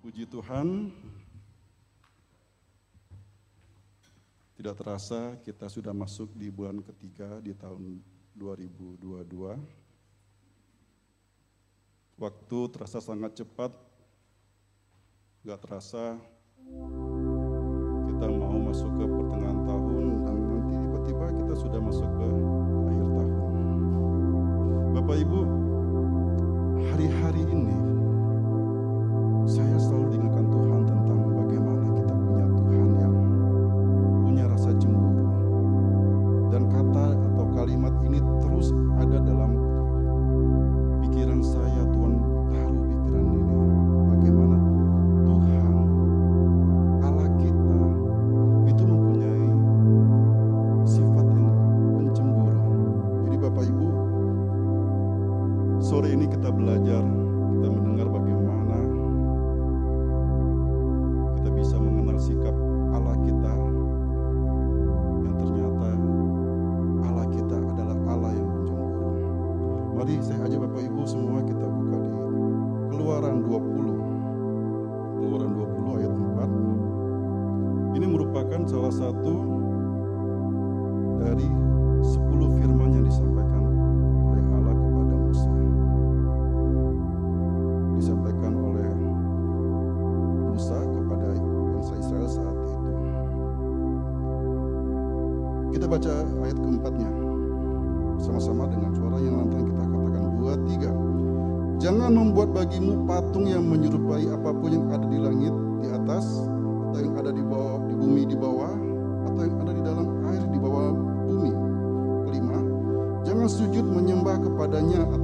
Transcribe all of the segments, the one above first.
Puji Tuhan, tidak terasa kita sudah masuk di bulan ketiga di tahun 2022. Waktu terasa sangat cepat, gak terasa kita mau masuk ke pertengahan tahun dan nanti tiba-tiba kita sudah masuk ke akhir tahun. Bapak Ibu, hari-hari saya selalu diingatkan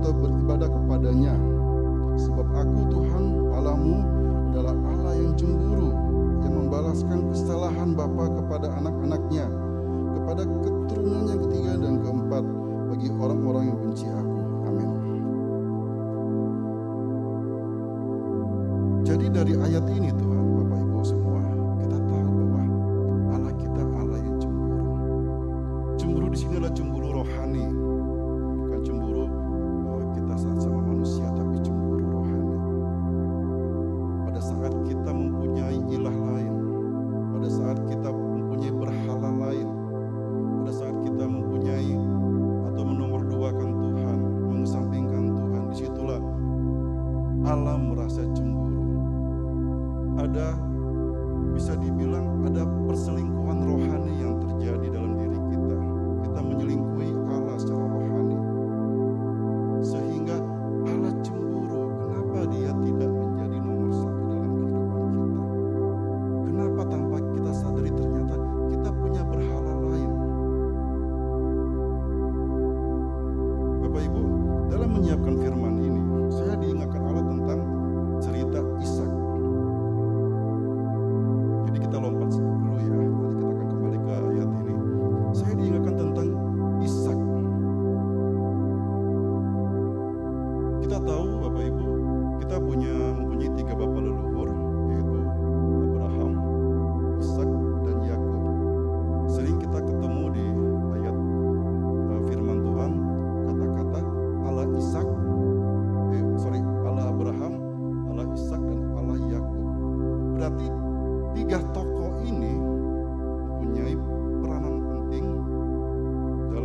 atau beribadah kepadanya. Sebab aku Tuhan Alamu adalah Allah yang cemburu, yang membalaskan kesalahan bapa kepada anak-anaknya, kepada keturunan yang ketiga dan keempat bagi orang-orang yang benci aku.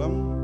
மூலம்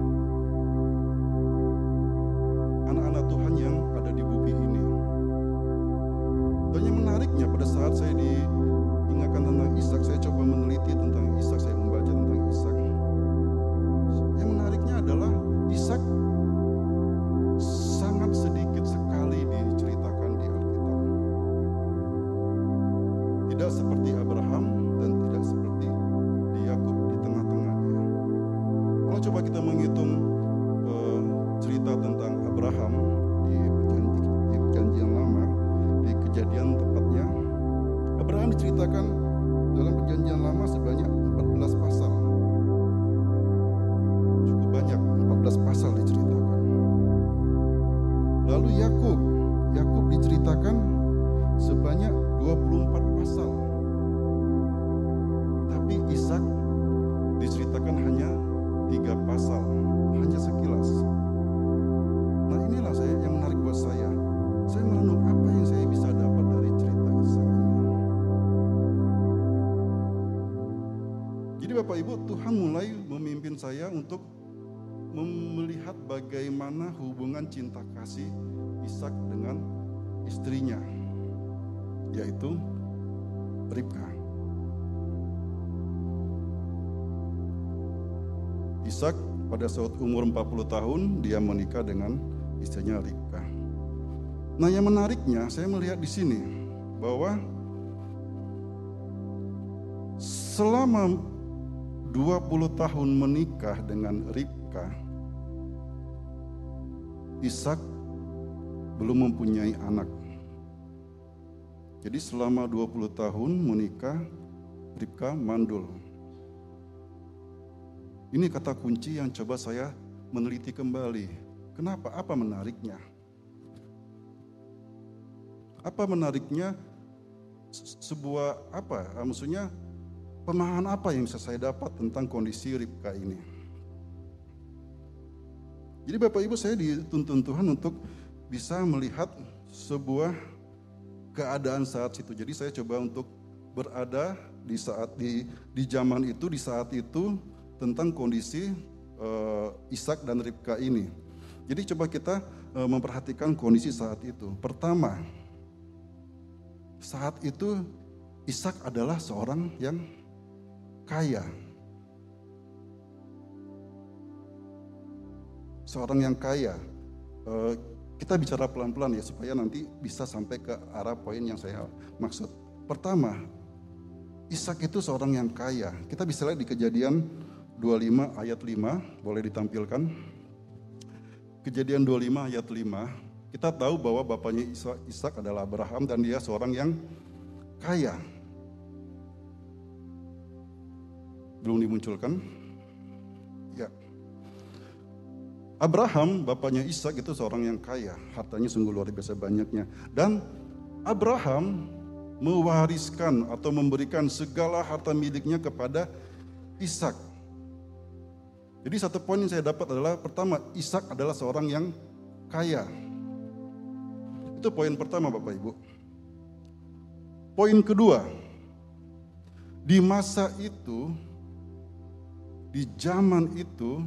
untuk melihat bagaimana hubungan cinta kasih Ishak dengan istrinya, yaitu Ribka. Ishak pada saat umur 40 tahun dia menikah dengan istrinya Ribka. Nah, yang menariknya saya melihat di sini bahwa selama 20 tahun menikah dengan Ribka, Ishak belum mempunyai anak. Jadi selama 20 tahun menikah, Ribka mandul. Ini kata kunci yang coba saya meneliti kembali. Kenapa? Apa menariknya? Apa menariknya sebuah apa? Ah, maksudnya pemahaman apa yang bisa saya dapat tentang kondisi Ribka ini? Jadi Bapak Ibu saya dituntun Tuhan untuk bisa melihat sebuah keadaan saat itu. Jadi saya coba untuk berada di saat di di zaman itu, di saat itu tentang kondisi uh, Ishak dan Ribka ini. Jadi coba kita uh, memperhatikan kondisi saat itu. Pertama, saat itu Ishak adalah seorang yang kaya. Seorang yang kaya. Uh, kita bicara pelan-pelan ya supaya nanti bisa sampai ke arah poin yang saya maksud. Pertama, Ishak itu seorang yang kaya. Kita bisa lihat di kejadian 25 ayat 5 boleh ditampilkan. Kejadian 25 ayat 5. Kita tahu bahwa bapaknya Ishak adalah Abraham dan dia seorang yang kaya. Belum dimunculkan? Ya. Abraham, bapaknya Ishak itu seorang yang kaya, hartanya sungguh luar biasa banyaknya. Dan Abraham mewariskan atau memberikan segala harta miliknya kepada Ishak. Jadi satu poin yang saya dapat adalah pertama, Ishak adalah seorang yang kaya. Itu poin pertama Bapak Ibu. Poin kedua, di masa itu, di zaman itu,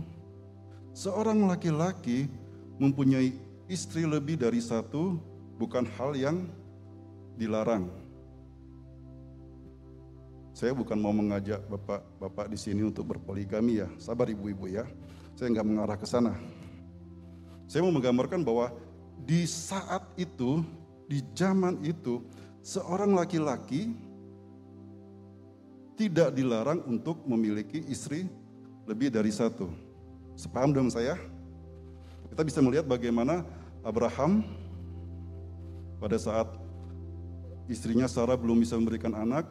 seorang laki-laki mempunyai istri lebih dari satu bukan hal yang dilarang. Saya bukan mau mengajak bapak-bapak di sini untuk berpoligami ya. Sabar ibu-ibu ya. Saya nggak mengarah ke sana. Saya mau menggambarkan bahwa di saat itu, di zaman itu, seorang laki-laki tidak dilarang untuk memiliki istri lebih dari satu. Sepaham dong saya? Kita bisa melihat bagaimana Abraham pada saat istrinya Sarah belum bisa memberikan anak,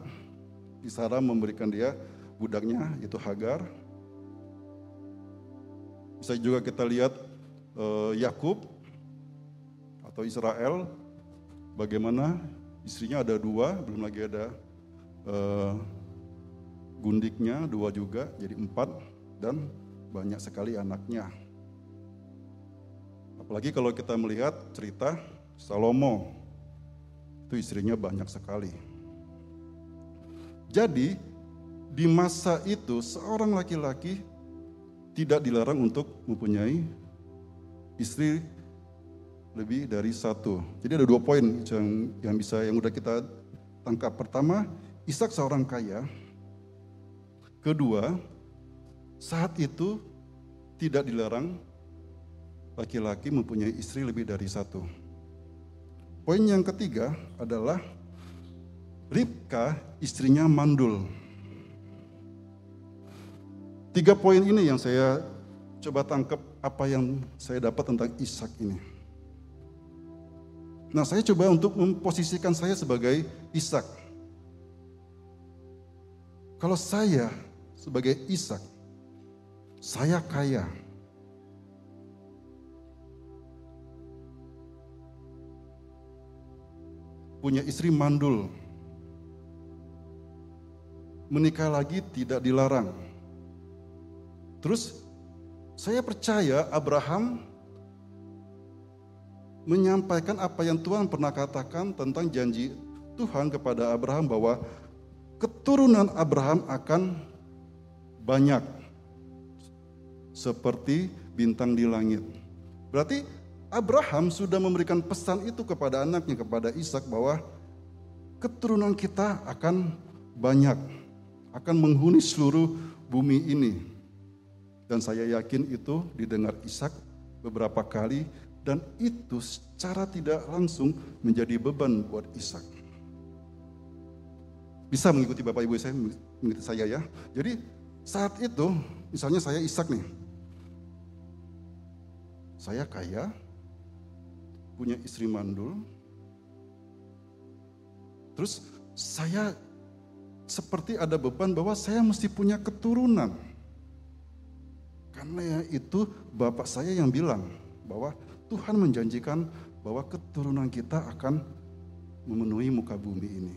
Isara memberikan dia budaknya itu Hagar. Bisa juga kita lihat uh, Yakub atau Israel bagaimana istrinya ada dua, belum lagi ada uh, gundiknya dua juga, jadi empat dan banyak sekali anaknya. Apalagi kalau kita melihat cerita Salomo, itu istrinya banyak sekali. Jadi di masa itu seorang laki-laki tidak dilarang untuk mempunyai istri lebih dari satu. Jadi ada dua poin yang yang bisa yang udah kita tangkap. Pertama, Ishak seorang kaya. Kedua, saat itu tidak dilarang laki-laki mempunyai istri lebih dari satu. Poin yang ketiga adalah Ribka istrinya mandul. Tiga poin ini yang saya coba tangkap apa yang saya dapat tentang Ishak ini. Nah saya coba untuk memposisikan saya sebagai Ishak. Kalau saya sebagai Ishak, saya kaya. Punya istri mandul, menikah lagi tidak dilarang. Terus saya percaya Abraham menyampaikan apa yang Tuhan pernah katakan tentang janji Tuhan kepada Abraham bahwa keturunan Abraham akan banyak seperti bintang di langit. Berarti Abraham sudah memberikan pesan itu kepada anaknya, kepada Ishak bahwa keturunan kita akan banyak, akan menghuni seluruh bumi ini. Dan saya yakin itu didengar Ishak beberapa kali dan itu secara tidak langsung menjadi beban buat Ishak. Bisa mengikuti Bapak Ibu saya, mengikuti saya ya. Jadi saat itu, misalnya saya Ishak nih, saya kaya, punya istri mandul, terus saya seperti ada beban bahwa saya mesti punya keturunan. Karena itu bapak saya yang bilang bahwa Tuhan menjanjikan bahwa keturunan kita akan memenuhi muka bumi ini.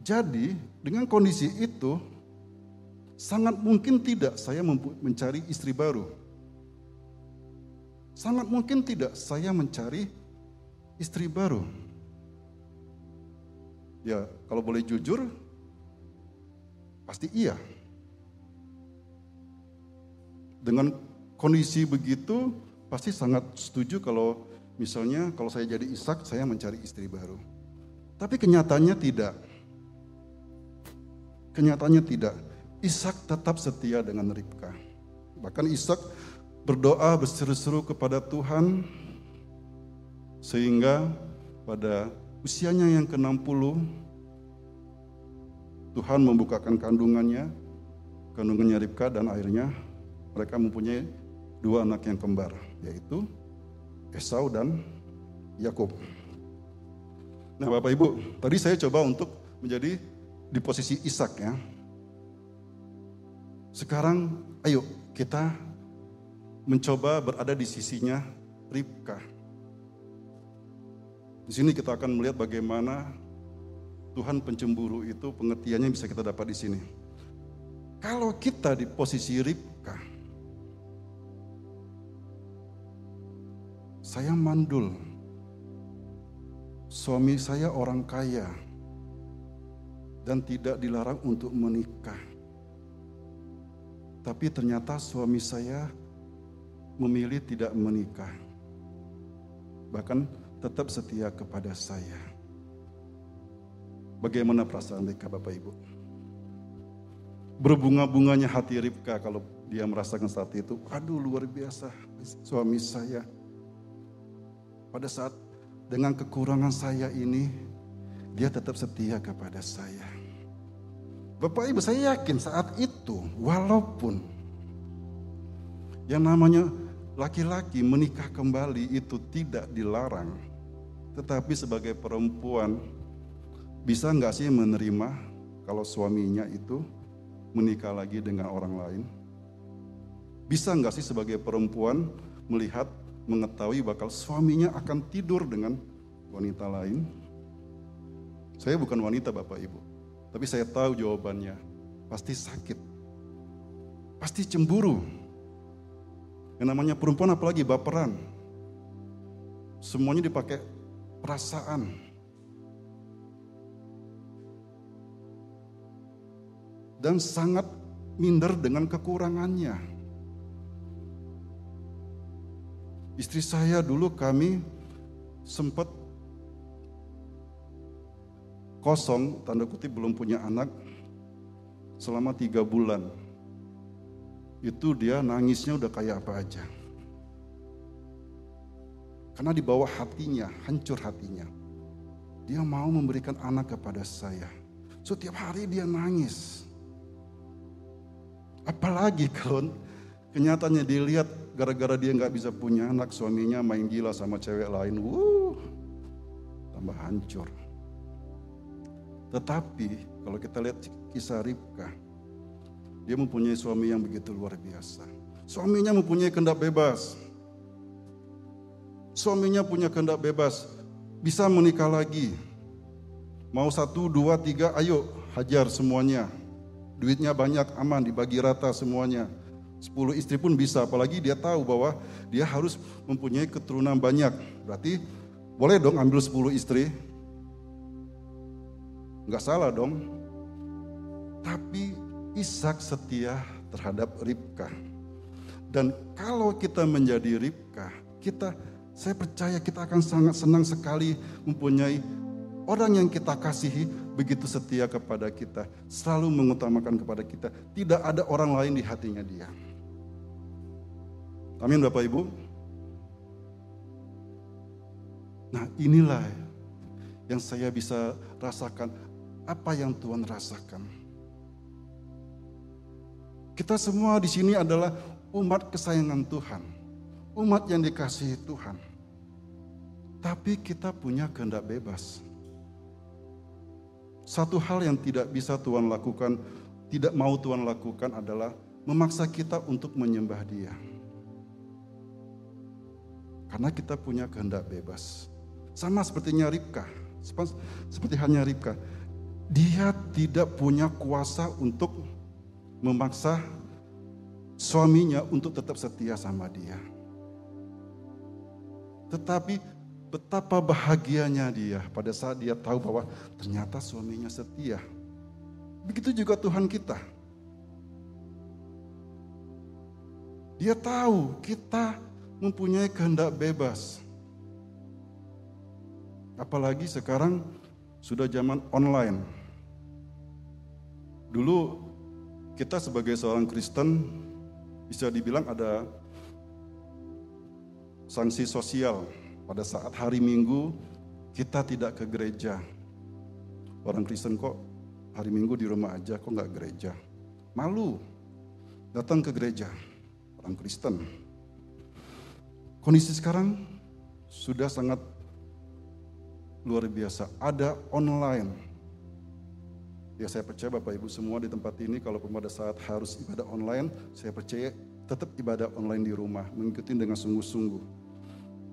Jadi dengan kondisi itu sangat mungkin tidak saya mencari istri baru. Sangat mungkin tidak saya mencari istri baru. Ya, kalau boleh jujur, pasti iya. Dengan kondisi begitu, pasti sangat setuju kalau misalnya kalau saya jadi Ishak, saya mencari istri baru. Tapi kenyataannya tidak. Kenyataannya tidak. Ishak tetap setia dengan Ribka. Bahkan Ishak berdoa berseru-seru kepada Tuhan sehingga pada usianya yang ke-60 Tuhan membukakan kandungannya kandungannya Ribka dan akhirnya mereka mempunyai dua anak yang kembar yaitu Esau dan Yakub. Nah, Bapak Ibu, tadi saya coba untuk menjadi di posisi Ishak ya. Sekarang ayo kita mencoba berada di sisinya Ribka. Di sini kita akan melihat bagaimana Tuhan pencemburu itu pengertiannya bisa kita dapat di sini. Kalau kita di posisi Ribka, saya mandul, suami saya orang kaya, dan tidak dilarang untuk menikah. Tapi ternyata suami saya memilih tidak menikah, bahkan tetap setia kepada saya. Bagaimana perasaan mereka Bapak Ibu? Berbunga-bunganya hati Ribka kalau dia merasakan saat itu, aduh luar biasa suami saya. Pada saat dengan kekurangan saya ini, dia tetap setia kepada saya. Bapak Ibu saya yakin saat itu walaupun yang namanya laki-laki menikah kembali itu tidak dilarang. Tetapi sebagai perempuan, bisa nggak sih menerima kalau suaminya itu menikah lagi dengan orang lain? Bisa nggak sih sebagai perempuan melihat, mengetahui bakal suaminya akan tidur dengan wanita lain? Saya bukan wanita Bapak Ibu, tapi saya tahu jawabannya. Pasti sakit, pasti cemburu, yang namanya perempuan apalagi baperan. Semuanya dipakai perasaan. Dan sangat minder dengan kekurangannya. Istri saya dulu kami sempat kosong, tanda kutip belum punya anak selama tiga bulan itu dia nangisnya udah kayak apa aja. Karena di bawah hatinya, hancur hatinya. Dia mau memberikan anak kepada saya. Setiap hari dia nangis. Apalagi kalau kenyataannya dilihat gara-gara dia nggak bisa punya anak, suaminya main gila sama cewek lain. Wuh, tambah hancur. Tetapi kalau kita lihat kisah Ribka, dia mempunyai suami yang begitu luar biasa. Suaminya mempunyai kehendak bebas. Suaminya punya kehendak bebas. Bisa menikah lagi. Mau satu, dua, tiga, ayo hajar semuanya. Duitnya banyak, aman, dibagi rata semuanya. Sepuluh istri pun bisa, apalagi dia tahu bahwa dia harus mempunyai keturunan banyak. Berarti boleh dong ambil sepuluh istri. Enggak salah dong. Tapi Ishak setia terhadap Ribka. Dan kalau kita menjadi Ribka, kita saya percaya kita akan sangat senang sekali mempunyai orang yang kita kasihi begitu setia kepada kita, selalu mengutamakan kepada kita. Tidak ada orang lain di hatinya dia. Amin Bapak Ibu. Nah inilah yang saya bisa rasakan apa yang Tuhan rasakan. Kita semua di sini adalah umat kesayangan Tuhan, umat yang dikasihi Tuhan. Tapi kita punya kehendak bebas. Satu hal yang tidak bisa Tuhan lakukan, tidak mau Tuhan lakukan adalah memaksa kita untuk menyembah Dia. Karena kita punya kehendak bebas. Sama sepertinya Ribka, seperti hanya Ribka. Dia tidak punya kuasa untuk memaksa suaminya untuk tetap setia sama dia. Tetapi betapa bahagianya dia pada saat dia tahu bahwa ternyata suaminya setia. Begitu juga Tuhan kita. Dia tahu kita mempunyai kehendak bebas. Apalagi sekarang sudah zaman online. Dulu kita sebagai seorang Kristen bisa dibilang ada sanksi sosial pada saat hari Minggu kita tidak ke gereja. Orang Kristen kok hari Minggu di rumah aja, kok nggak gereja? Malu datang ke gereja, orang Kristen. Kondisi sekarang sudah sangat luar biasa. Ada online, Ya saya percaya Bapak Ibu semua di tempat ini kalau pada saat harus ibadah online, saya percaya tetap ibadah online di rumah, mengikuti dengan sungguh-sungguh.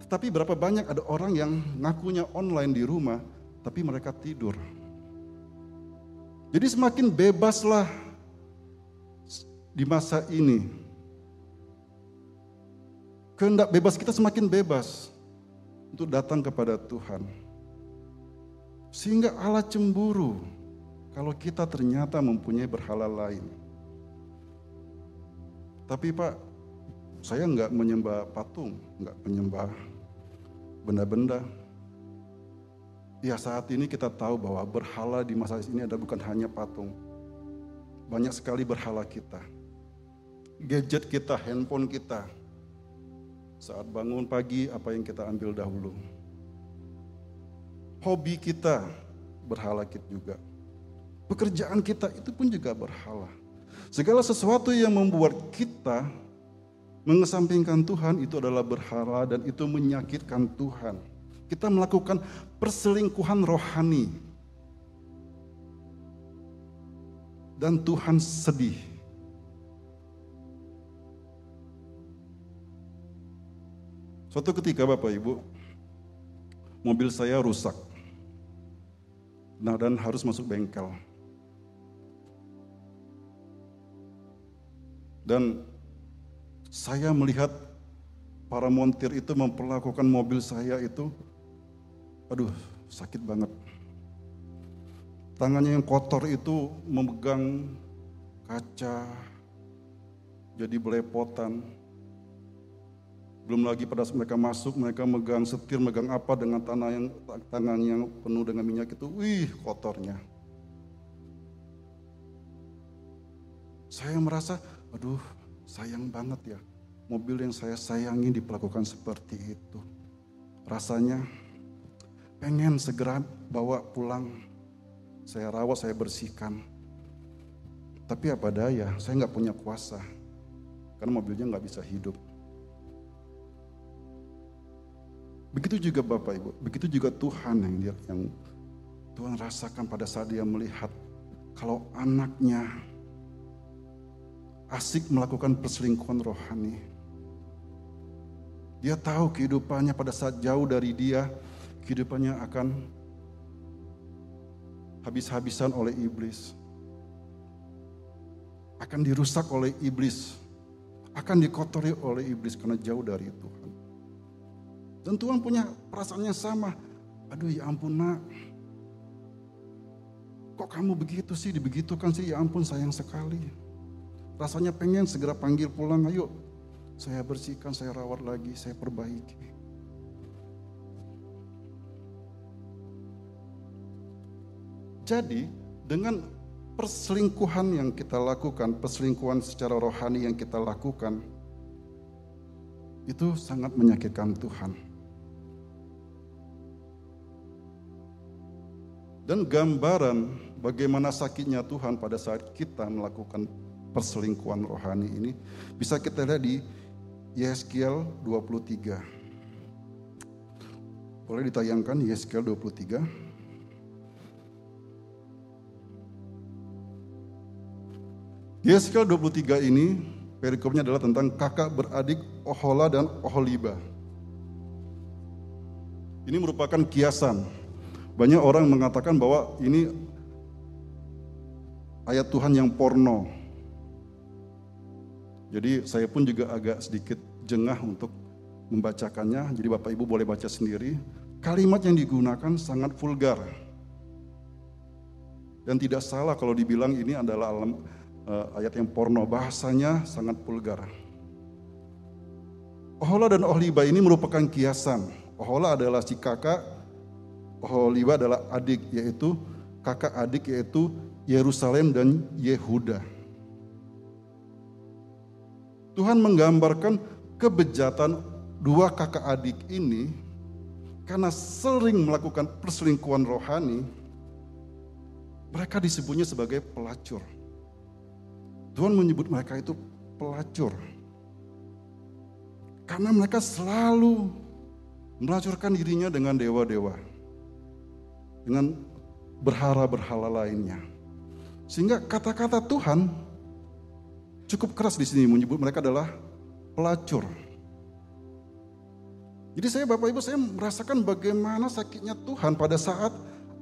Tetapi berapa banyak ada orang yang ngakunya online di rumah, tapi mereka tidur. Jadi semakin bebaslah di masa ini. Kehendak bebas kita semakin bebas untuk datang kepada Tuhan. Sehingga Allah cemburu kalau kita ternyata mempunyai berhala lain. Tapi Pak, saya nggak menyembah patung, nggak menyembah benda-benda. Ya saat ini kita tahu bahwa berhala di masa ini ada bukan hanya patung. Banyak sekali berhala kita. Gadget kita, handphone kita. Saat bangun pagi, apa yang kita ambil dahulu. Hobi kita, berhala kita juga Pekerjaan kita itu pun juga berhala. Segala sesuatu yang membuat kita mengesampingkan Tuhan itu adalah berhala dan itu menyakitkan Tuhan. Kita melakukan perselingkuhan rohani. Dan Tuhan sedih. Suatu ketika Bapak Ibu, mobil saya rusak. Nah dan harus masuk bengkel. Dan saya melihat para montir itu memperlakukan mobil saya itu, aduh sakit banget. Tangannya yang kotor itu memegang kaca, jadi belepotan. Belum lagi pada mereka masuk, mereka megang setir, megang apa dengan tanah yang tangan yang penuh dengan minyak itu, wih kotornya. Saya merasa Aduh, sayang banget ya. Mobil yang saya sayangi diperlakukan seperti itu. Rasanya pengen segera bawa pulang. Saya rawat, saya bersihkan. Tapi apa daya, saya nggak punya kuasa. Karena mobilnya nggak bisa hidup. Begitu juga Bapak Ibu, begitu juga Tuhan yang dia yang Tuhan rasakan pada saat dia melihat kalau anaknya asik melakukan perselingkuhan rohani. Dia tahu kehidupannya pada saat jauh dari dia, kehidupannya akan habis-habisan oleh iblis. Akan dirusak oleh iblis. Akan dikotori oleh iblis karena jauh dari Tuhan. Dan Tuhan punya perasaan yang sama. Aduh ya ampun nak. kok kamu begitu sih, dibegitukan sih, ya ampun sayang sekali. Rasanya pengen segera panggil pulang, ayo saya bersihkan, saya rawat lagi, saya perbaiki. Jadi dengan perselingkuhan yang kita lakukan, perselingkuhan secara rohani yang kita lakukan, itu sangat menyakitkan Tuhan. Dan gambaran bagaimana sakitnya Tuhan pada saat kita melakukan perselingkuhan rohani ini bisa kita lihat di Yeskiel 23. Boleh ditayangkan Yeskiel 23. Yeskiel 23 ini perikopnya adalah tentang kakak beradik Ohola dan Oholiba. Ini merupakan kiasan. Banyak orang mengatakan bahwa ini ayat Tuhan yang porno. Jadi saya pun juga agak sedikit jengah untuk membacakannya. Jadi Bapak Ibu boleh baca sendiri. Kalimat yang digunakan sangat vulgar. Dan tidak salah kalau dibilang ini adalah alam, uh, ayat yang porno, bahasanya sangat vulgar. Ohola dan Ohliba ini merupakan kiasan. Ohola adalah si kakak, Ohliba adalah adik, yaitu kakak adik yaitu Yerusalem dan Yehuda. Tuhan menggambarkan kebejatan dua kakak adik ini karena sering melakukan perselingkuhan rohani, mereka disebutnya sebagai pelacur. Tuhan menyebut mereka itu pelacur. Karena mereka selalu melacurkan dirinya dengan dewa-dewa. Dengan berhala-berhala lainnya. Sehingga kata-kata Tuhan cukup keras di sini menyebut mereka adalah pelacur. Jadi saya Bapak Ibu saya merasakan bagaimana sakitnya Tuhan pada saat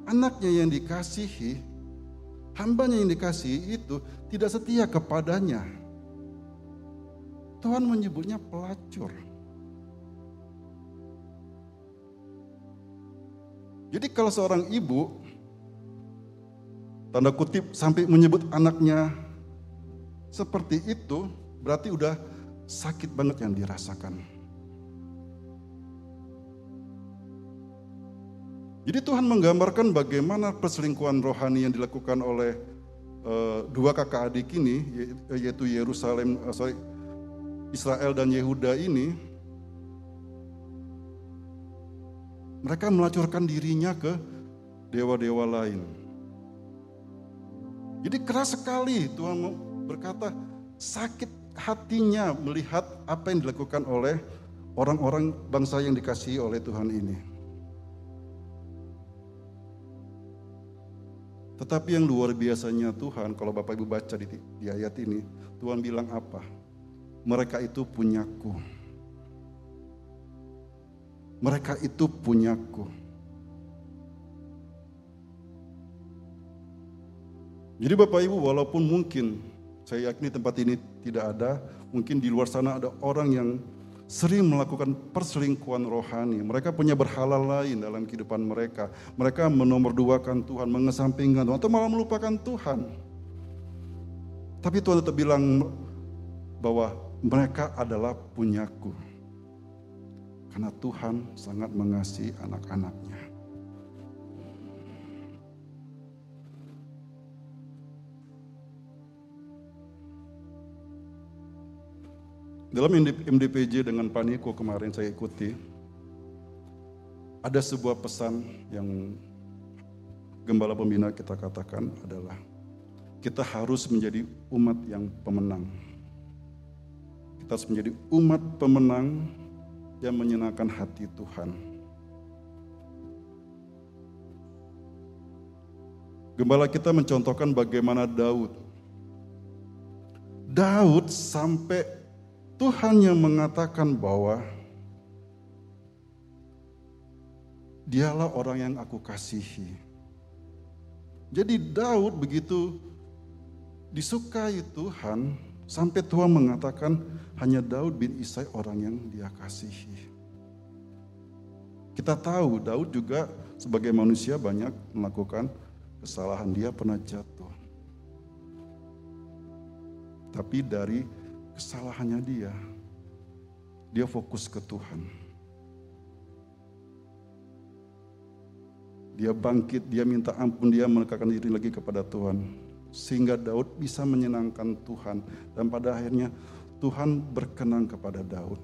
anaknya yang dikasihi hambanya yang dikasih itu tidak setia kepadanya. Tuhan menyebutnya pelacur. Jadi kalau seorang ibu tanda kutip sampai menyebut anaknya seperti itu, berarti udah sakit banget yang dirasakan. Jadi Tuhan menggambarkan bagaimana perselingkuhan rohani yang dilakukan oleh uh, dua kakak adik ini, yaitu Yerusalem, uh, sorry, Israel dan Yehuda ini, mereka melacurkan dirinya ke dewa-dewa lain. Jadi keras sekali Tuhan berkata sakit hatinya melihat apa yang dilakukan oleh orang-orang bangsa yang dikasihi oleh Tuhan ini. Tetapi yang luar biasanya Tuhan, kalau Bapak Ibu baca di, di ayat ini, Tuhan bilang apa? Mereka itu punyaku. Mereka itu punyaku. Jadi Bapak Ibu walaupun mungkin saya yakini tempat ini tidak ada, mungkin di luar sana ada orang yang sering melakukan perselingkuhan rohani. Mereka punya berhala lain dalam kehidupan mereka. Mereka menomorduakan Tuhan, mengesampingkan Tuhan, atau malah melupakan Tuhan. Tapi Tuhan tetap bilang bahwa mereka adalah punyaku. Karena Tuhan sangat mengasihi anak-anaknya. Dalam MDPJ dengan Pak Niko kemarin saya ikuti, ada sebuah pesan yang gembala pembina kita katakan adalah kita harus menjadi umat yang pemenang. Kita harus menjadi umat pemenang yang menyenangkan hati Tuhan. Gembala kita mencontohkan bagaimana Daud. Daud sampai Tuhan yang mengatakan bahwa dialah orang yang aku kasihi. Jadi Daud begitu disukai Tuhan sampai Tuhan mengatakan hanya Daud bin Isai orang yang dia kasihi. Kita tahu Daud juga sebagai manusia banyak melakukan kesalahan, dia pernah jatuh. Tapi dari kesalahannya dia, dia fokus ke Tuhan. Dia bangkit, dia minta ampun, dia menekakkan diri lagi kepada Tuhan. Sehingga Daud bisa menyenangkan Tuhan. Dan pada akhirnya Tuhan berkenan kepada Daud.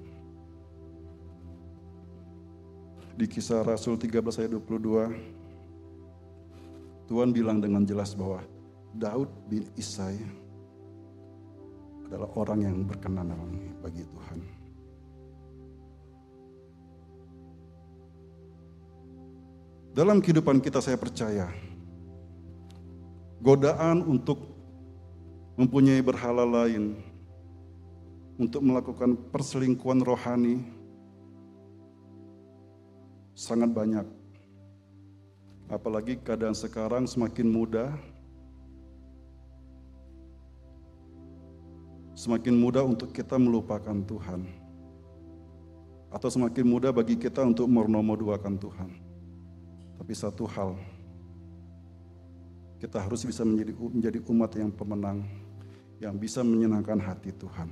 Di kisah Rasul 13 ayat 22, Tuhan bilang dengan jelas bahwa Daud bin Isai adalah orang yang berkenan bagi Tuhan. Dalam kehidupan kita saya percaya, godaan untuk mempunyai berhala lain, untuk melakukan perselingkuhan rohani, sangat banyak. Apalagi keadaan sekarang semakin mudah, semakin mudah untuk kita melupakan Tuhan. Atau semakin mudah bagi kita untuk mernomoduakan Tuhan. Tapi satu hal, kita harus bisa menjadi menjadi umat yang pemenang, yang bisa menyenangkan hati Tuhan.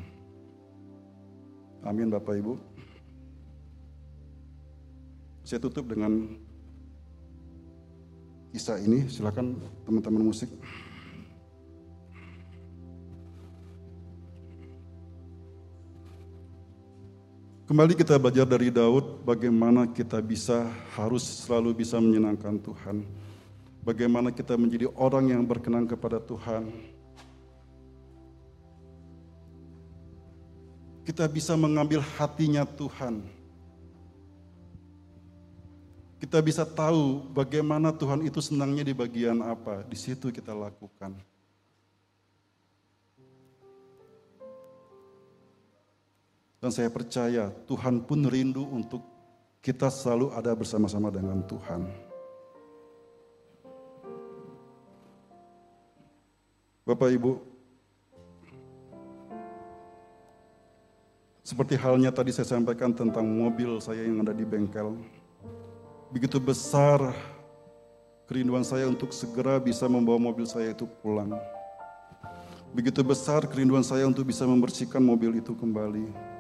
Amin Bapak Ibu. Saya tutup dengan kisah ini. Silakan teman-teman musik. Kembali kita belajar dari Daud bagaimana kita bisa harus selalu bisa menyenangkan Tuhan. Bagaimana kita menjadi orang yang berkenan kepada Tuhan. Kita bisa mengambil hatinya Tuhan. Kita bisa tahu bagaimana Tuhan itu senangnya di bagian apa. Di situ kita lakukan. Dan saya percaya Tuhan pun rindu untuk kita selalu ada bersama-sama dengan Tuhan. Bapak Ibu, seperti halnya tadi saya sampaikan tentang mobil saya yang ada di bengkel. Begitu besar kerinduan saya untuk segera bisa membawa mobil saya itu pulang. Begitu besar kerinduan saya untuk bisa membersihkan mobil itu kembali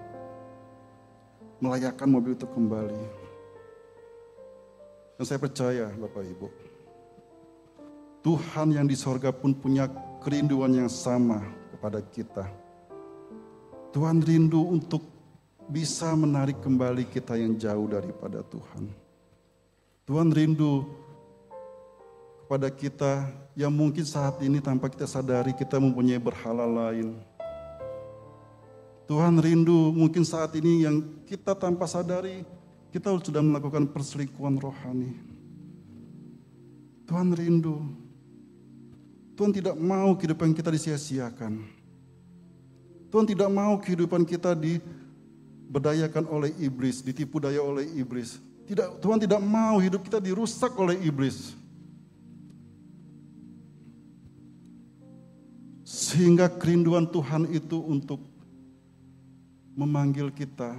melayakkan mobil itu kembali. Dan saya percaya Bapak Ibu, Tuhan yang di sorga pun punya kerinduan yang sama kepada kita. Tuhan rindu untuk bisa menarik kembali kita yang jauh daripada Tuhan. Tuhan rindu kepada kita yang mungkin saat ini tanpa kita sadari kita mempunyai berhala lain Tuhan rindu mungkin saat ini yang kita tanpa sadari kita sudah melakukan perselingkuhan rohani. Tuhan rindu. Tuhan tidak mau kehidupan kita disia-siakan. Tuhan tidak mau kehidupan kita diberdayakan oleh iblis, ditipu daya oleh iblis. Tidak, Tuhan tidak mau hidup kita dirusak oleh iblis. Sehingga kerinduan Tuhan itu untuk memanggil kita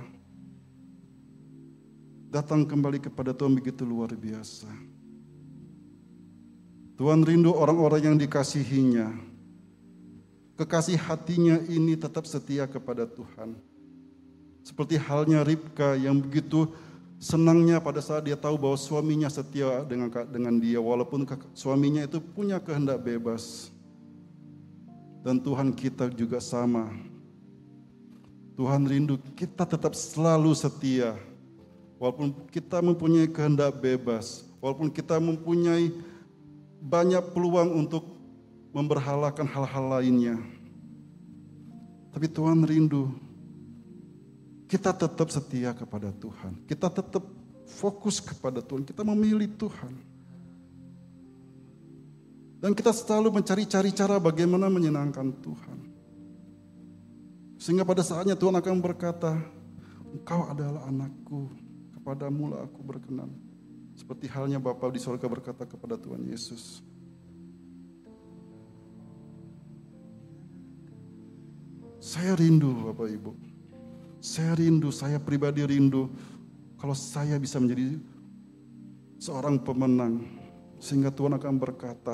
datang kembali kepada Tuhan begitu luar biasa. Tuhan rindu orang-orang yang dikasihinya. Kekasih hatinya ini tetap setia kepada Tuhan. Seperti halnya Ribka yang begitu senangnya pada saat dia tahu bahwa suaminya setia dengan dengan dia walaupun suaminya itu punya kehendak bebas. Dan Tuhan kita juga sama Tuhan rindu kita tetap selalu setia. Walaupun kita mempunyai kehendak bebas, walaupun kita mempunyai banyak peluang untuk memberhalakan hal-hal lainnya. Tapi Tuhan rindu kita tetap setia kepada Tuhan. Kita tetap fokus kepada Tuhan. Kita memilih Tuhan. Dan kita selalu mencari-cari cara bagaimana menyenangkan Tuhan. Sehingga pada saatnya Tuhan akan berkata, Engkau adalah anakku, kepadamu lah aku berkenan. Seperti halnya Bapa di surga berkata kepada Tuhan Yesus. Saya rindu Bapak Ibu. Saya rindu, saya pribadi rindu kalau saya bisa menjadi seorang pemenang Sehingga Tuhan akan berkata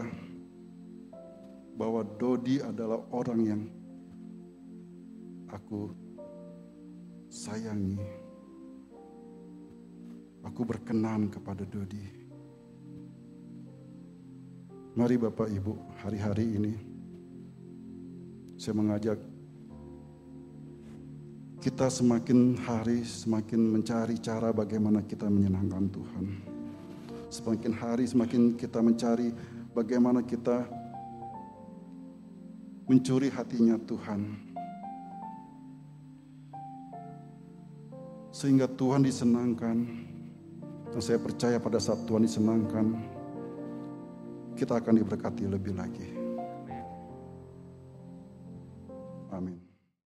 bahwa Dodi adalah orang yang aku sayangi. Aku berkenan kepada Dodi. Mari Bapak Ibu, hari-hari ini saya mengajak kita semakin hari semakin mencari cara bagaimana kita menyenangkan Tuhan. Semakin hari semakin kita mencari bagaimana kita mencuri hatinya Tuhan. Sehingga Tuhan disenangkan. Dan saya percaya pada saat Tuhan disenangkan, kita akan diberkati lebih lagi.